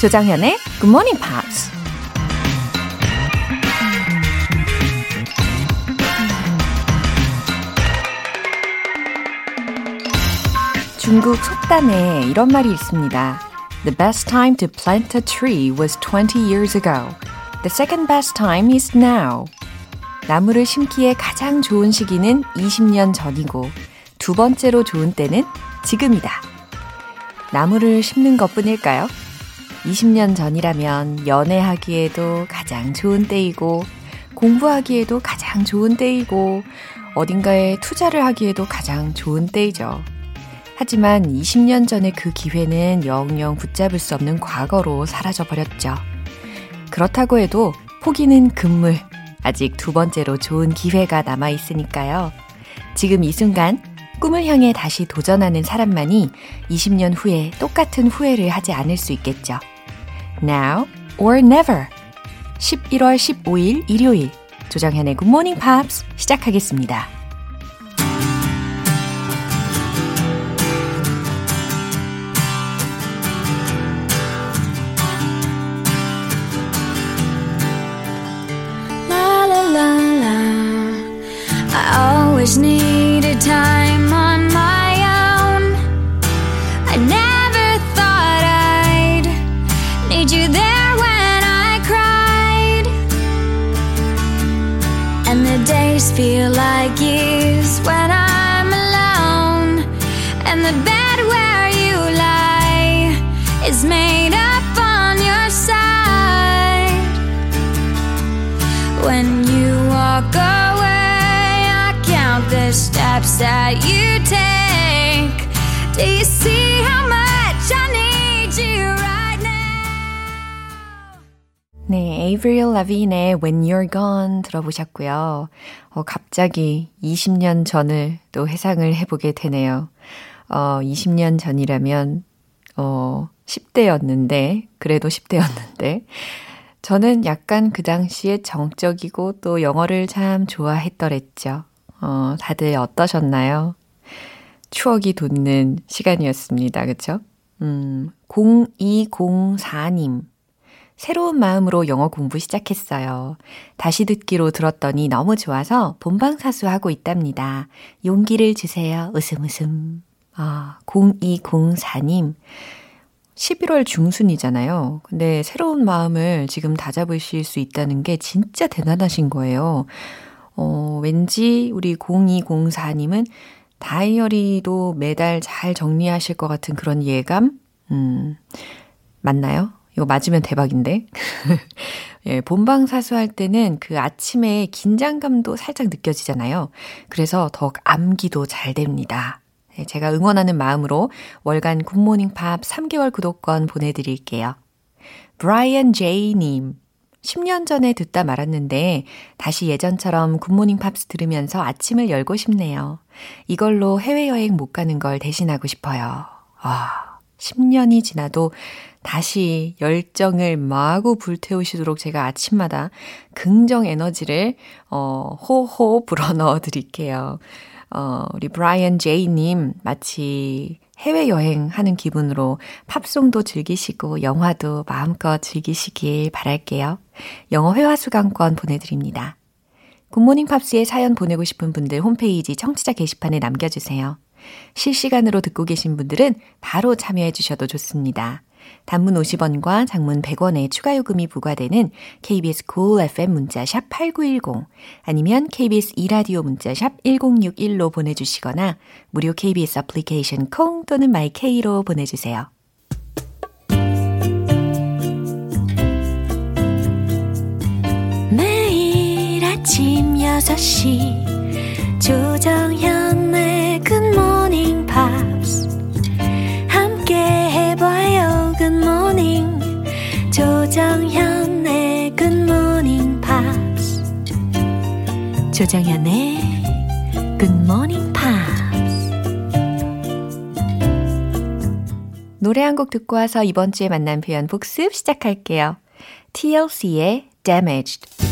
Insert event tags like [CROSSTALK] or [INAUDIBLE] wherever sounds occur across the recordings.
조장현의 Good Morning Pops. 중국 속담에 이런 말이 있습니다. The best time to plant a tree was 20 years ago. The second best time is now. 나무를 심기에 가장 좋은 시기는 20년 전이고 두 번째로 좋은 때는 지금이다. 나무를 심는 것 뿐일까요? 20년 전이라면 연애하기에도 가장 좋은 때이고, 공부하기에도 가장 좋은 때이고, 어딘가에 투자를 하기에도 가장 좋은 때이죠. 하지만 20년 전의 그 기회는 영영 붙잡을 수 없는 과거로 사라져 버렸죠. 그렇다고 해도 포기는 금물. 아직 두 번째로 좋은 기회가 남아 있으니까요. 지금 이 순간 꿈을 향해 다시 도전하는 사람만이 20년 후에 똑같은 후회를 하지 않을 수 있겠죠. Now or never. 11월 15일 일요일 조정현의 Good Morning Pops 시작하겠습니다. Steps that you take. Do you see how much I need you right now? 네, Avril Lavigne의 When You're Gone 들어보셨고요. 어, 갑자기 20년 전을 또 회상을 해보게 되네요. 어, 20년 전이라면, 어, 10대였는데, 그래도 10대였는데, 저는 약간 그 당시에 정적이고 또 영어를 참 좋아했더랬죠. 어, 다들 어떠셨나요? 추억이 돋는 시간이었습니다. 그쵸? 음, 0204님. 새로운 마음으로 영어 공부 시작했어요. 다시 듣기로 들었더니 너무 좋아서 본방사수하고 있답니다. 용기를 주세요. 웃음 웃음. 아, 0204님. 11월 중순이잖아요. 근데 새로운 마음을 지금 다잡으실 수 있다는 게 진짜 대단하신 거예요. 어, 왠지 우리 0204님은 다이어리도 매달 잘 정리하실 것 같은 그런 예감? 음, 맞나요? 이거 맞으면 대박인데. [LAUGHS] 예, 본방 사수할 때는 그 아침에 긴장감도 살짝 느껴지잖아요. 그래서 더욱 암기도 잘 됩니다. 예, 제가 응원하는 마음으로 월간 굿모닝 팝 3개월 구독권 보내드릴게요. 브라이언 제이님. 10년 전에 듣다 말았는데 다시 예전처럼 Good Morning Pops 들으면서 아침을 열고 싶네요. 이걸로 해외여행 못 가는 걸 대신하고 싶어요. 아, 10년이 지나도 다시 열정을 마구 불태우시도록 제가 아침마다 긍정 에너지를 어, 호호 불어넣어 드릴게요. 어, 우리 브라이언 제이님 마치 해외여행 하는 기분으로 팝송도 즐기시고 영화도 마음껏 즐기시길 바랄게요. 영어 회화 수강권 보내드립니다. 굿모닝 팝스에 사연 보내고 싶은 분들 홈페이지 청취자 게시판에 남겨주세요. 실시간으로 듣고 계신 분들은 바로 참여해 주셔도 좋습니다. 단문 50원과 장문 100원의 추가 요금이 부과되는 KBS cool FM 문자 샵 8910 아니면 KBS 이라디오 문자 샵 1061로 보내주시거나 무료 KBS 애플리케이션 콩 또는 my K로 보내주세요. 아침 6시 조정현의 Good Morning Pops 함께 해봐요 Good morning 조정현의 Good Morning Pops 조정현의 굿모닝 팝스 노래 한 곡 듣고 와서 이번 주에 만난 표현 복습 시작할게요. TLC의 Damaged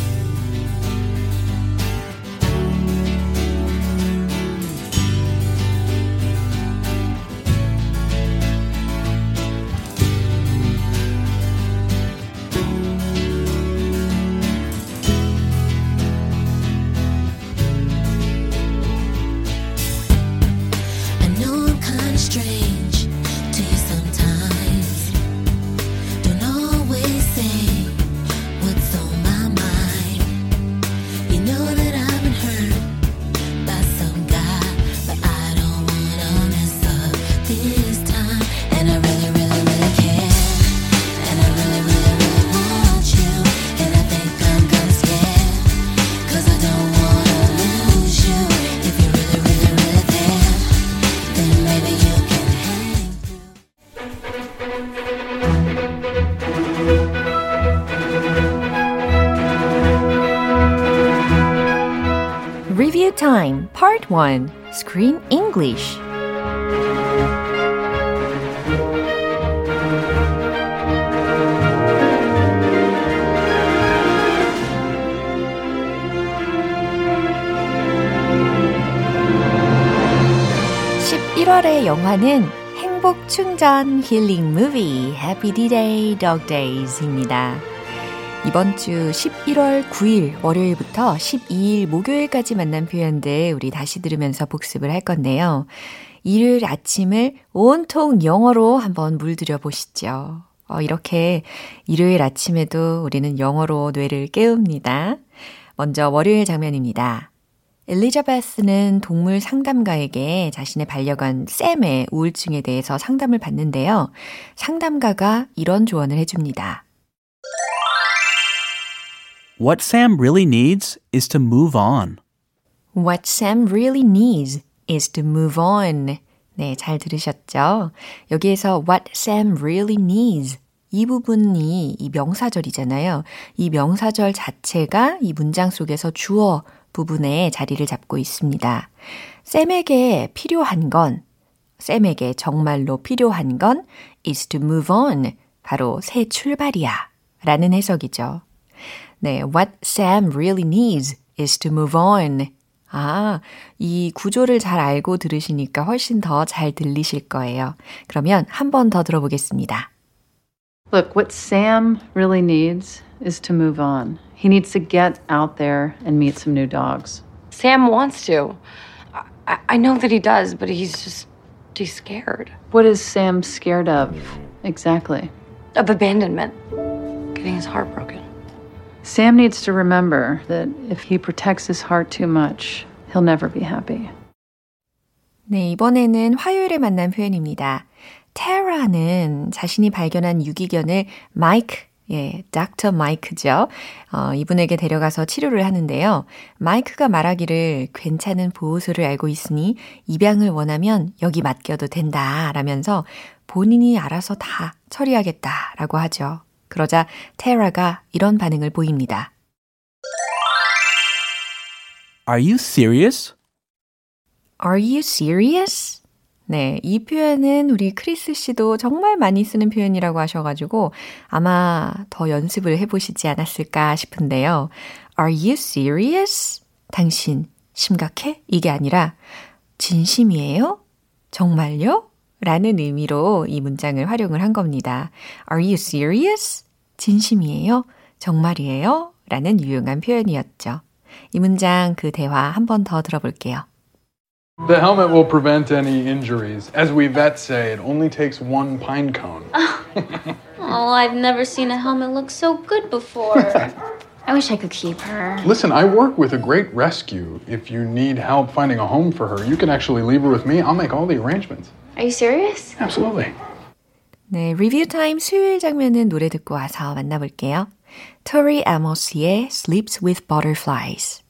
Time Part 1 Screen English 11월의 영화는 행복 충전 힐링 무비 Happy D-Day Dog Days입니다. 이번 주 11월 9일 월요일부터 12일 목요일까지 만난 표현들 우리 다시 들으면서 복습을 할 건데요. 일요일 아침을 온통 영어로 한번 물들여 보시죠. 어, 이렇게 일요일 아침에도 우리는 영어로 뇌를 깨웁니다. 먼저 월요일 장면입니다. 엘리자베스는 동물 상담가에게 자신의 반려견 샘의 우울증에 대해서 상담을 받는데요. 상담가가 이런 조언을 해줍니다. What Sam really needs is to move on. What Sam really needs is to move on. 네, 잘 들으셨죠? 여기에서 what Sam really needs 이 부분이 이 명사절이잖아요. 이 명사절 자체가 이 문장 속에서 주어 부분에 자리를 잡고 있습니다. 쌤에게 필요한 건, 쌤에게 정말로 필요한 건 is to move on. 바로 새 출발이야. 라는 해석이죠. 네, what Sam really needs is to move on. 아, 이 구조를 잘 알고 들으시니까 훨씬 더 잘 들리실 거예요. 그러면 한 번 더 들어보겠습니다. Look, what Sam really needs is to move on. He needs to get out there and meet some new dogs. Sam wants to. I, I know that he does, but he's just, he's scared. What is Sam scared of exactly? Of abandonment, getting his heart broken. Sam needs to remember that if he protects his heart too much, he'll never be happy. 네, 이번에는 화요일에 만난 표현입니다. 테라는 자신이 발견한 유기견을 마이크 예, 닥터 마이크죠. 어, 이분에게 데려가서 치료를 하는데요. 마이크가 말하기를 괜찮은 보호소를 알고 있으니 입양을 원하면 여기 맡겨도 된다. 라면서 본인이 알아서 다 처리하겠다. 라고 하죠. 그러자 테라가 이런 반응을 보입니다. Are you serious? Are you serious? 네, 이 표현은 우리 크리스 씨도 정말 많이 쓰는 표현이라고 하셔가지고 아마 더 연습을 해보시지 않았을까 싶은데요. Are you serious? 당신 심각해? 이게 아니라 진심이에요? 정말요? 라는 의미로 이 문장을 활용을 한 겁니다. Are you serious? 진심이에요? 정말이에요? 라는 유용한 표현이었죠. 이 문장 그 대화 한 번 더 들어볼게요. The helmet will prevent any injuries. As we vets say, it only takes one pine cone. [LAUGHS] oh, I've never seen a helmet look so good before. [LAUGHS] I wish I could keep her. Listen, I work with a great rescue. If you need help finding a home for her, you can actually leave her with me. I'll make all the arrangements. Are you serious? Absolutely. 네, 리뷰 타임 수요일 장면은 노래 듣고 와서 만나볼게요. 토리 아모스의 Sleeps with Butterflies.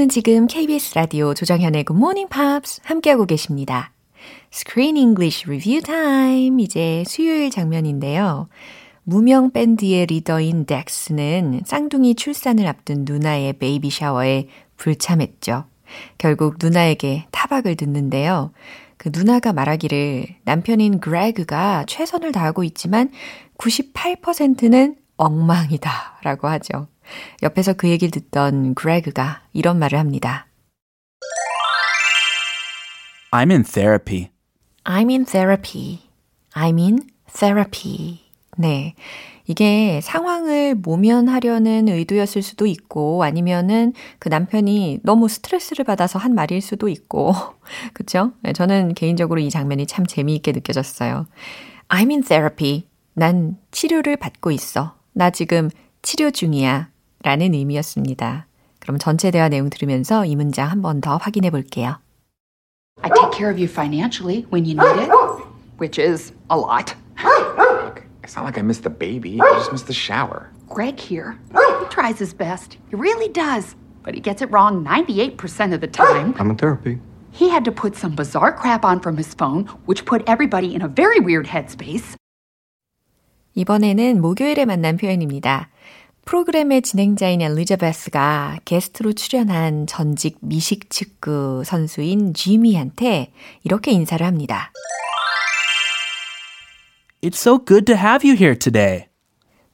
여러분은 지금 KBS 라디오 조정현의 Good Morning Pops 함께하고 계십니다. Screen English Review Time. 이제 수요일 장면인데요. 무명 밴드의 리더인 덱스는 쌍둥이 출산을 앞둔 누나의 baby shower에 불참했죠. 결국 누나에게 타박을 듣는데요. 그 누나가 말하기를 남편인 그레그가 최선을 다하고 있지만 98%는 엉망이다 라고 하죠. 옆에서 그 얘기를 듣던 그레그가 이런 말을 합니다. I'm in therapy. I'm in therapy. I'm in therapy. 네. 이게 상황을 모면하려는 의도였을 수도 있고 아니면은 그 남편이 너무 스트레스를 받아서 한 말일 수도 있고 [LAUGHS] 그쵸? 네, 저는 개인적으로 이 장면이 참 재미있게 느껴졌어요. I'm in therapy. 난 치료를 받고 있어. 나 지금 치료 중이야. 라는 의미였습니다. 그럼 전체 대화 내용 들으면서 이 문장 한 번 더 확인해 볼게요. I take care of you financially when you need it, which is a lot. Look, it's not like I missed the baby. I just missed the shower. Greg here, he tries his best. He really does. But he gets it wrong 98% of the time. I'm in therapy. He had to put some bizarre crap on from his phone, which put everybody in a very weird headspace. 이번에는 목요일에 만난 표현입니다. 프로그램의 진행자인 엘리자베스가 게스트로 출연한 전직 미식 축구 선수인 지미한테 이렇게 인사를 합니다. It's so good to have you here today.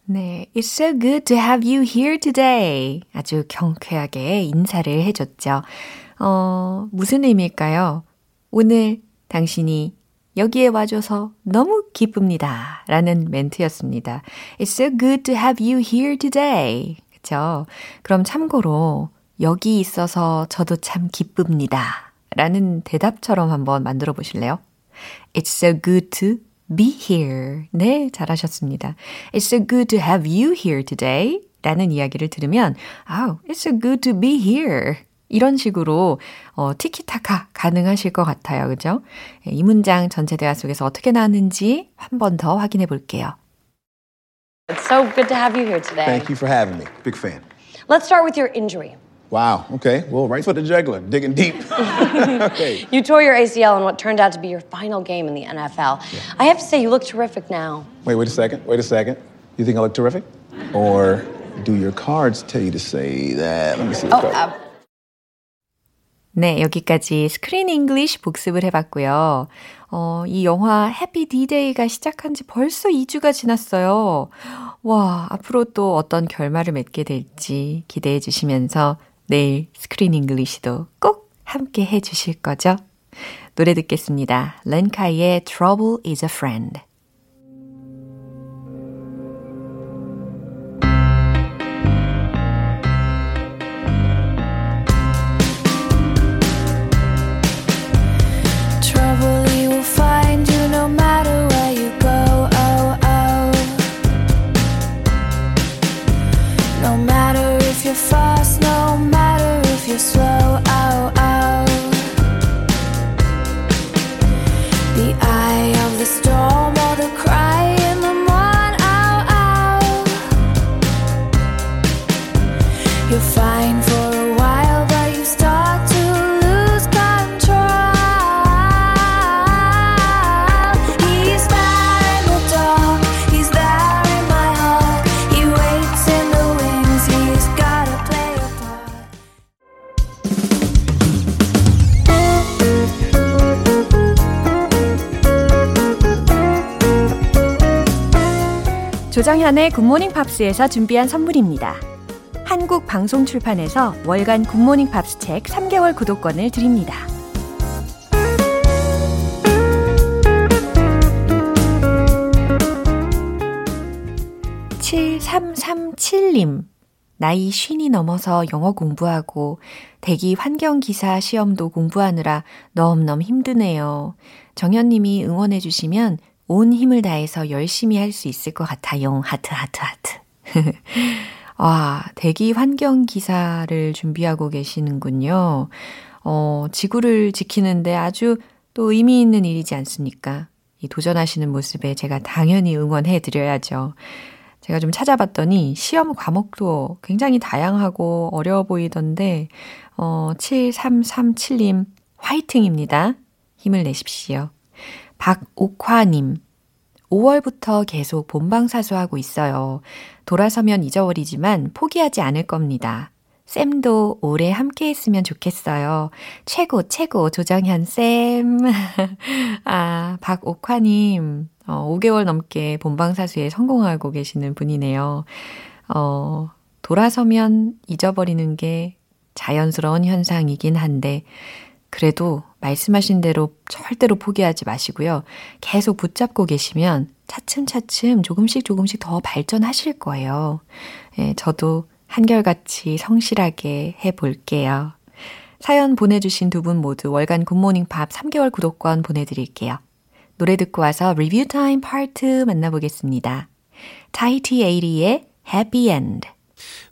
네, It's so good to have you here today. 아주 경쾌하게 인사를 해줬죠. 어, 무슨 의미일까요? 오늘 당신이 여기에 와줘서 너무 기쁩니다. 라는 멘트였습니다. It's so good to have you here today. 그쵸? 그럼 참고로 여기 있어서 저도 참 기쁩니다. 라는 대답처럼 한번 만들어 보실래요? It's so good to be here. 네, 잘하셨습니다. It's so good to have you here today. 라는 이야기를 들으면, oh, it's so good to be here. 이런 식으로 어, 티키타카 가능하실 것 같아요. 그죠? 이 문장 전체 대화 속에서 어떻게 나왔는지 한 번 더 확인해 볼게요. It's so good to have you here today. Thank you for having me. Big fan. Let's start with your injury. Wow. Okay. Well, right for the juggler, digging deep. [LAUGHS] okay. You tore your ACL in what turned out to be your final game in the NFL. I have to say, you look terrific now. Wait, wait a second. Wait a second. You think I look terrific? Or do your cards tell you to say that? Let me see. Oh, uh, 네, 여기까지 Screen English 복습을 해봤고요. 어, 이 영화 해피 디데이가 시작한 지 벌써 2주가 지났어요. 와, 앞으로 또 어떤 결말을 맺게 될지 기대해 주시면서 내일 Screen English도 꼭 함께 해 주실 거죠? 노래 듣겠습니다. Lenka의 Trouble is a Friend. 조정현의 Good Morning Pops에서 준비한 선물입니다. 한국 방송 출판에서 월간 Good Morning Pops 책 3개월 구독권을 드립니다. (7337님) 나이 쉰이 넘어서 영어 공부하고 대기 환경기사 시험도 공부하느라 너무너무 힘드네요. 정현님이 응원해주시면 온 힘을 다해서 열심히 할 수 있을 것 같아요. 하트, 하트, 하트. 와, [LAUGHS] 대기 환경 기사를 준비하고 계시는군요. 어, 지구를 지키는데 아주 또 의미 있는 일이지 않습니까? 이 도전하시는 모습에 제가 당연히 응원해 드려야죠. 제가 좀 찾아봤더니 시험 과목도 굉장히 다양하고 어려워 보이던데, 어, 7337님, 화이팅입니다. 힘을 내십시오. 박옥화님, 5월부터 계속 본방사수하고 있어요. 돌아서면 잊어버리지만 포기하지 않을 겁니다. 쌤도 오래 함께 했으면 좋겠어요. 최고, 최고, 조정현 쌤. [LAUGHS] 아, 박옥화님, 어, 5개월 넘게 본방사수에 성공하고 계시는 분이네요. 어, 돌아서면 잊어버리는 게 자연스러운 현상이긴 한데, 그래도 말씀하신 대로 절대로 포기하지 마시고요. 계속 붙잡고 계시면 차츰차츰 조금씩 조금씩 더 발전하실 거예요. 예, 저도 한결같이 성실하게 해볼게요. 사연 보내주신 두 분 모두 월간 Good Morning Pops 3개월 구독권 보내드릴게요. 노래 듣고 와서 Review Time part 만나보겠습니다. 타이티 에이리의 Happy End.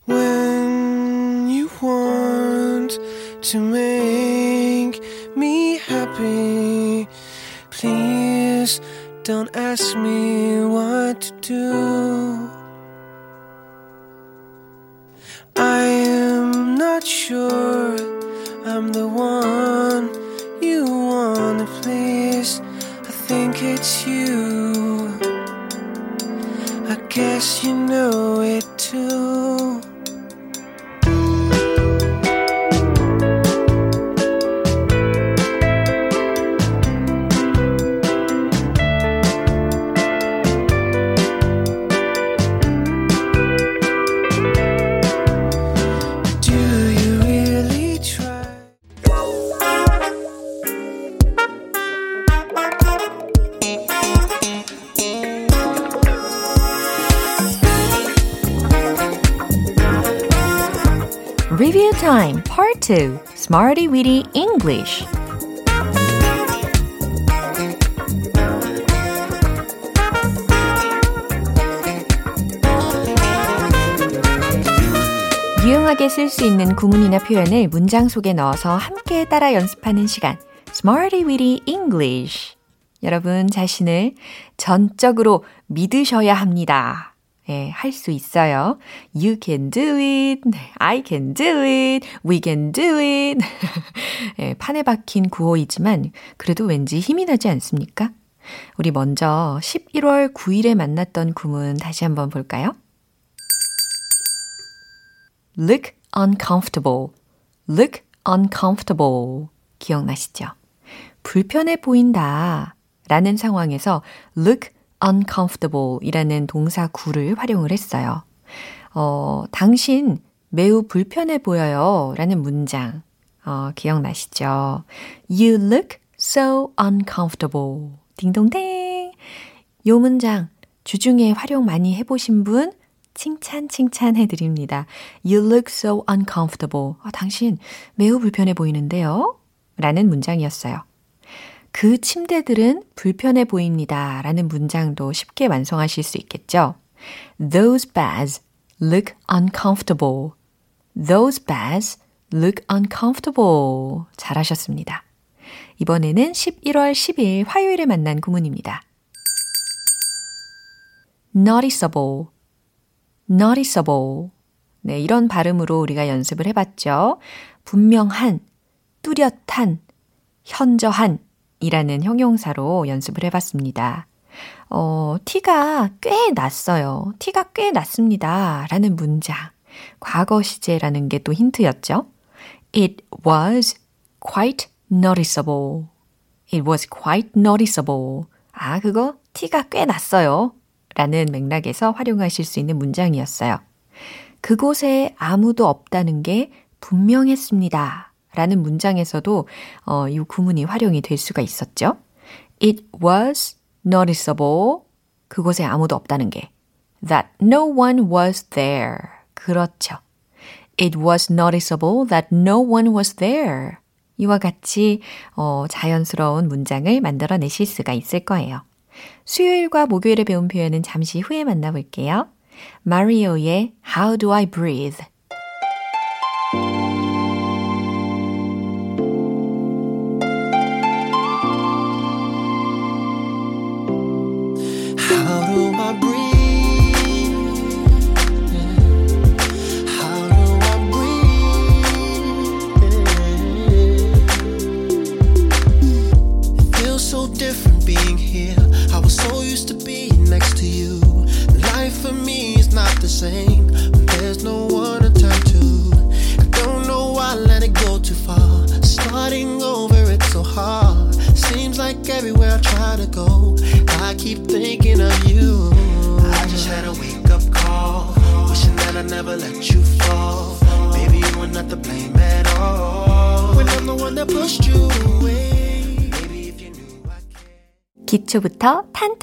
When you want to make me happy, please don't ask me what to do. I am not sure I'm the one you wanna please. I think it's you. I guess you know it too. Review Time Part 2 Smarty Weedy English 유용하게 쓸 수 있는 구문이나 표현을 문장 속에 넣어서 함께 따라 연습하는 시간 Smarty Weedy English 여러분 자신을 전적으로 믿으셔야 합니다. 예, 할 수 있어요. You can do it. I can do it. We can do it. 예, [LAUGHS] 판에 박힌 구호이지만 그래도 왠지 힘이 나지 않습니까? 우리 먼저 11월 9일에 만났던 구문 다시 한번 볼까요? look uncomfortable. look uncomfortable. 기억나시죠? 불편해 보인다. 라는 상황에서 look uncomfortable 이라는 동사 구를 활용을 했어요. 어, 당신 매우 불편해 보여요. 라는 문장. 어, 기억나시죠? You look so uncomfortable. 딩동댕. 요 문장 주중에 활용 많이 해보신 분 칭찬 칭찬해 드립니다. You look so uncomfortable. 아, 당신 매우 불편해 보이는데요. 라는 문장이었어요. 그 침대들은 불편해 보입니다. 라는 문장도 쉽게 완성하실 수 있겠죠. Those beds look uncomfortable. Those beds look uncomfortable. 잘하셨습니다. 이번에는 11월 10일 화요일에 만난 구문입니다. noticeable, noticeable. 네, 이런 발음으로 우리가 연습을 해봤죠. 분명한, 뚜렷한, 현저한 이라는 형용사로 연습을 해봤습니다. 어, 티가 꽤 났어요. 티가 꽤 났습니다. 라는 문장. 과거 시제라는 게 또 힌트였죠. It was quite noticeable. It was quite noticeable. 아, 그거 티가 꽤 났어요. 라는 맥락에서 활용하실 수 있는 문장이었어요. 그곳에 아무도 없다는 게 분명했습니다. 라는 문장에서도 어, 이 구문이 활용이 될 수가 있었죠. It was noticeable. 그곳에 아무도 없다는 게. That no one was there. 그렇죠. It was noticeable that no one was there. 이와 같이 어, 자연스러운 문장을 만들어내실 수가 있을 거예요. 수요일과 목요일에 배운 표현은 잠시 후에 만나볼게요. 마리오의 How Do I Breathe?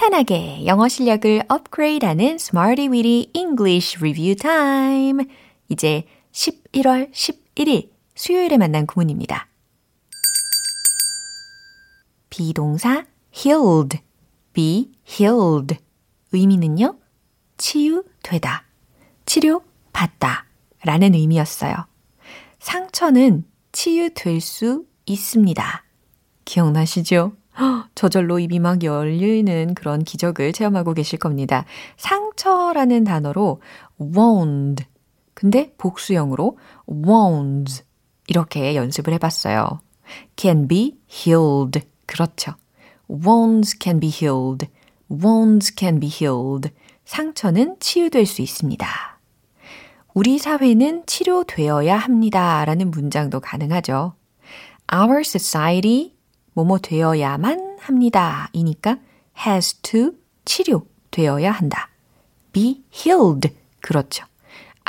탄탄하게 영어 실력을 업그레이드하는 Smarty Weedy English Review Time. 이제 11월 11일 수요일에 만난 구문입니다. 비동사 healed, be healed. 의미는요, 치유되다, 치료받다 라는 의미였어요. 상처는 치유될 수 있습니다. 기억나시죠? 헉, 저절로 입이 막 열리는 그런 기적을 체험하고 계실 겁니다. 상처라는 단어로 wound. 근데 복수형으로 wounds. 이렇게 연습을 해봤어요. can be healed. 그렇죠. wounds can be healed. wounds can be healed. 상처는 치유될 수 있습니다. 우리 사회는 치료되어야 합니다. 라는 문장도 가능하죠. Our society 뭐뭐 되어야만 합니다. 이니까 has to 치료되어야 한다. be healed. 그렇죠.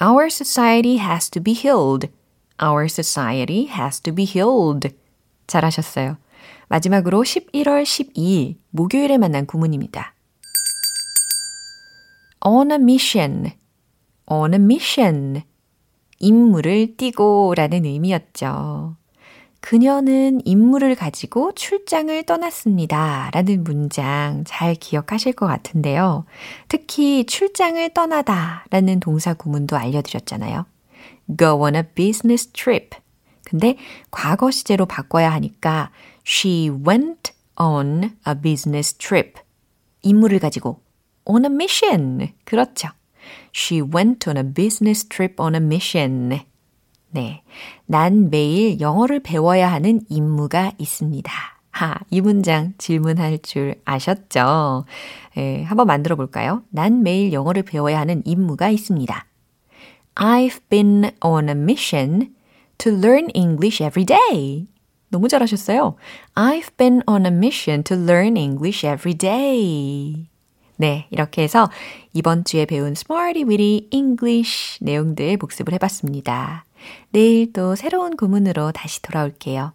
Our society has to be healed. Our society has to be healed. 잘하셨어요. 마지막으로 11월 12일 목요일에 만난 구문입니다. on a mission. on a mission. 임무를 띠고 라는 의미였죠. 그녀는 임무를 가지고 출장을 떠났습니다. 라는 문장 잘 기억하실 것 같은데요. 특히 출장을 떠나다 라는 동사 구문도 알려드렸잖아요. go on a business trip. 근데 과거 시제로 바꿔야 하니까 she went on a business trip. 임무를 가지고 on a mission. 그렇죠. She went on a business trip on a mission. 네. 난 매일 영어를 배워야 하는 임무가 있습니다. 하, 이 문장 질문할 줄 아셨죠? 예, 한번 만들어 볼까요? 난 매일 영어를 배워야 하는 임무가 있습니다. I've been on a mission to learn English every day. 너무 잘하셨어요. I've been on a mission to learn English every day. 네, 이렇게 해서 이번 주에 배운 Smarty Weedy English 내용들 복습을 해봤습니다. 내일 또 새로운 구문으로 다시 돌아올게요.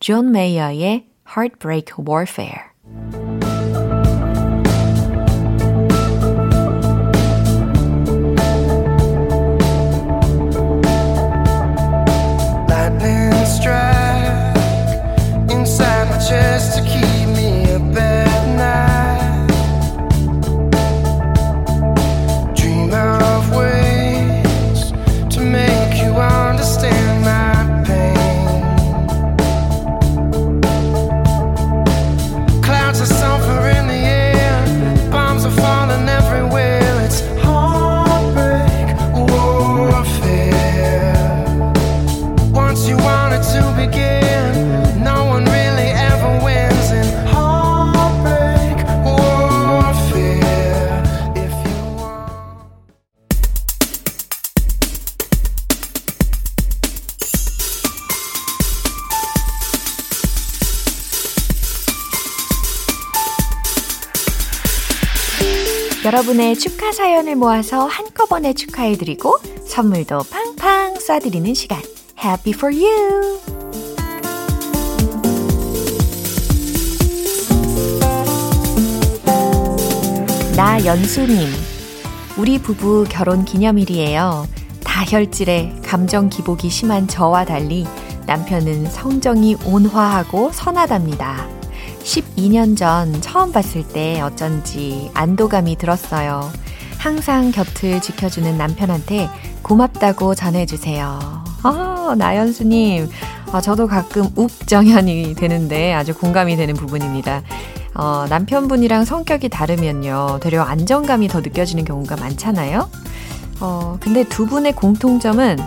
존 메이어의 Heartbreak Warfare. 여러분의 축하 사연을 모아서 한꺼번에 축하해드리고 선물도 팡팡 쏴드리는 시간. Happy for you! 나 연수님. 우리 부부 결혼 기념일이에요. 다혈질에 감정 기복이 심한 저와 달리 남편은 성정이 온화하고 선하답니다. 12년 전 처음 봤을 때 어쩐지 안도감이 들었어요. 항상 곁을 지켜주는 남편한테 고맙다고 전해주세요. 아, 나연수님. 아, 저도 가끔 욱정연이 되는데 아주 공감이 되는 부분입니다. 어, 남편분이랑 성격이 다르면요. 되려 안정감이 더 느껴지는 경우가 많잖아요. 어, 근데 두 분의 공통점은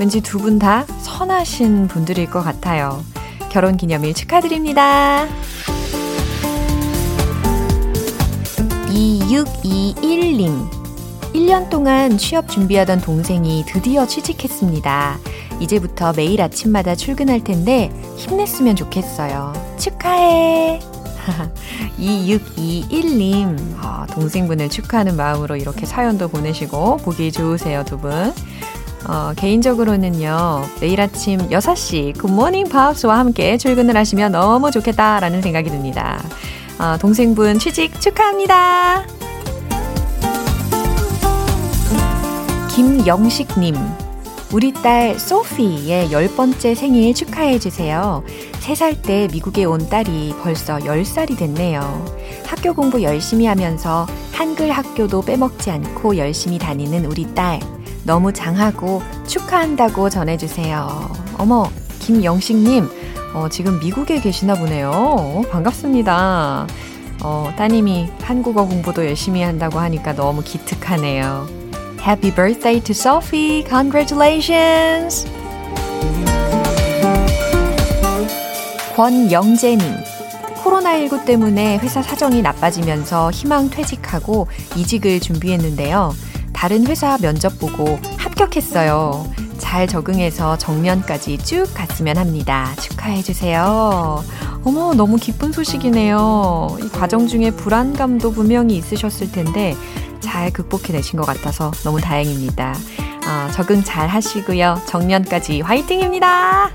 왠지 두 분 다 선하신 분들일 것 같아요. 결혼 기념일 축하드립니다. 2621님. 1년 동안 취업 준비하던 동생이 드디어 취직했습니다. 이제부터 매일 아침마다 출근할 텐데 힘냈으면 좋겠어요. 축하해! [LAUGHS] 2621님, 아, 동생분을 축하하는 마음으로 이렇게 사연도 보내시고, 보기 좋으세요, 두 분. 어, 개인적으로는요, 매일 아침 6시 굿모닝 팝스와 함께 출근을 하시면 너무 좋겠다라는 생각이 듭니다. 어, 동생분 취직 축하합니다. 김영식님, 우리 딸 소피의 열 번째 생일 축하해주세요. 3살 때 미국에 온 딸이 벌써 10살이 됐네요. 학교 공부 열심히 하면서 한글 학교도 빼먹지 않고 열심히 다니는 우리 딸. 너무 장하고 축하한다고 전해주세요. 어머, 김영식님, 어, 지금 미국에 계시나 보네요. 어, 반갑습니다. 어, 따님이 한국어 공부도 열심히 한다고 하니까 너무 기특하네요. Happy birthday to Sophie! Congratulations! 권영재님. 코로나19 때문에 회사 사정이 나빠지면서 희망 퇴직하고 이직을 준비했는데요. 다른 회사 면접 보고 합격했어요. 잘 적응해서 정년까지 쭉 갔으면 합니다. 축하해주세요. 어머, 너무 기쁜 소식이네요. 이 과정 중에 불안감도 분명히 있으셨을 텐데, 잘 극복해내신 것 같아서 너무 다행입니다. 어, 적응 잘 하시고요. 정년까지 화이팅입니다!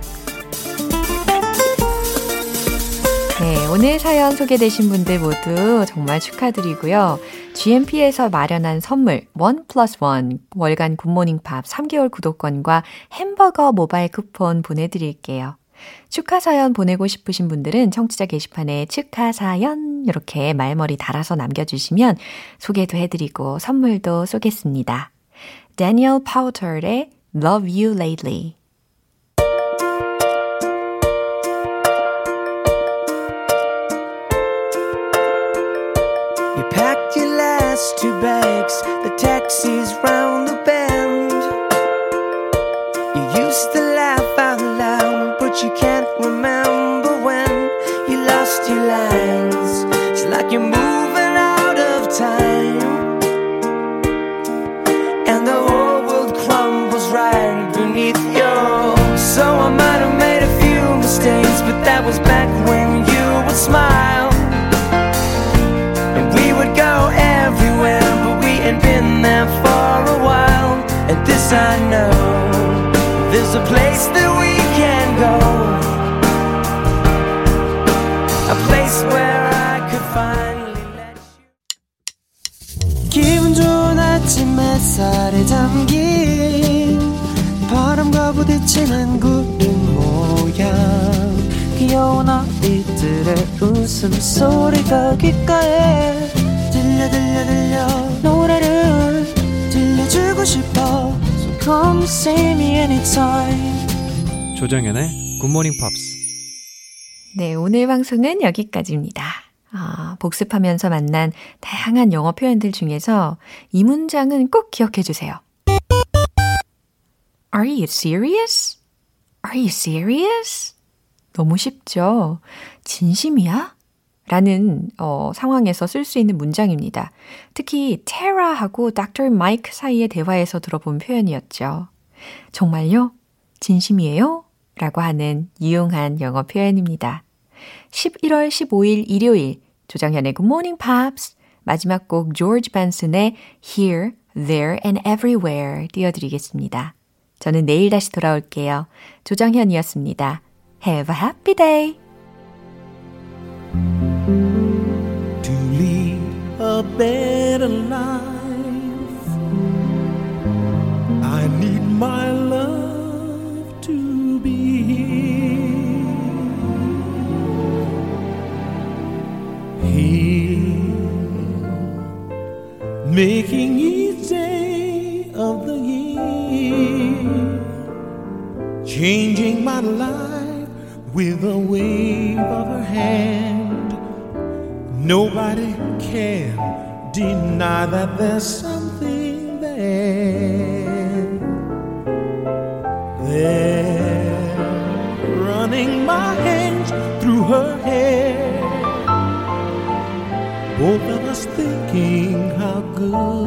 네, 오늘 사연 소개되신 분들 모두 정말 축하드리고요. GMP에서 마련한 선물 원 플러스 원 월간 굿모닝 팝 3개월 구독권과 햄버거 모바일 쿠폰 보내드릴게요. 축하 사연 보내고 싶으신 분들은 청취자 게시판에 축하 사연 이렇게 말머리 달아서 남겨주시면 소개도 해드리고 선물도 쏘겠습니다. Daniel Powter의 Love You Lately two bags, come see me anytime 조정연의 굿모닝 팝스. 네, 오늘 방송은 여기까지입니다. 아, 복습하면서 만난 다양한 영어 표현들 중에서 이 문장은 꼭 기억해 주세요. Are you serious? Are you serious? 너무 쉽죠? 진심이야? 라는 어, 상황에서 쓸 수 있는 문장입니다. 특히 테라하고 Dr. 마이크 사이의 대화에서 들어본 표현이었죠. 정말요? 진심이에요? 라고 하는 유용한 영어 표현입니다. 11월 15일 일요일 조정현의 Good Morning Pops 마지막 곡 조지 반슨의 Here, There and Everywhere 띄워드리겠습니다. 저는 내일 다시 돌아올게요. 조정현이었습니다. Have a happy day! Better life. I need my love to be here, making each day of the year, changing my life with a wave of her hand. Nobody deny that there's something there. There, running my hands through her hair. Both of us thinking how good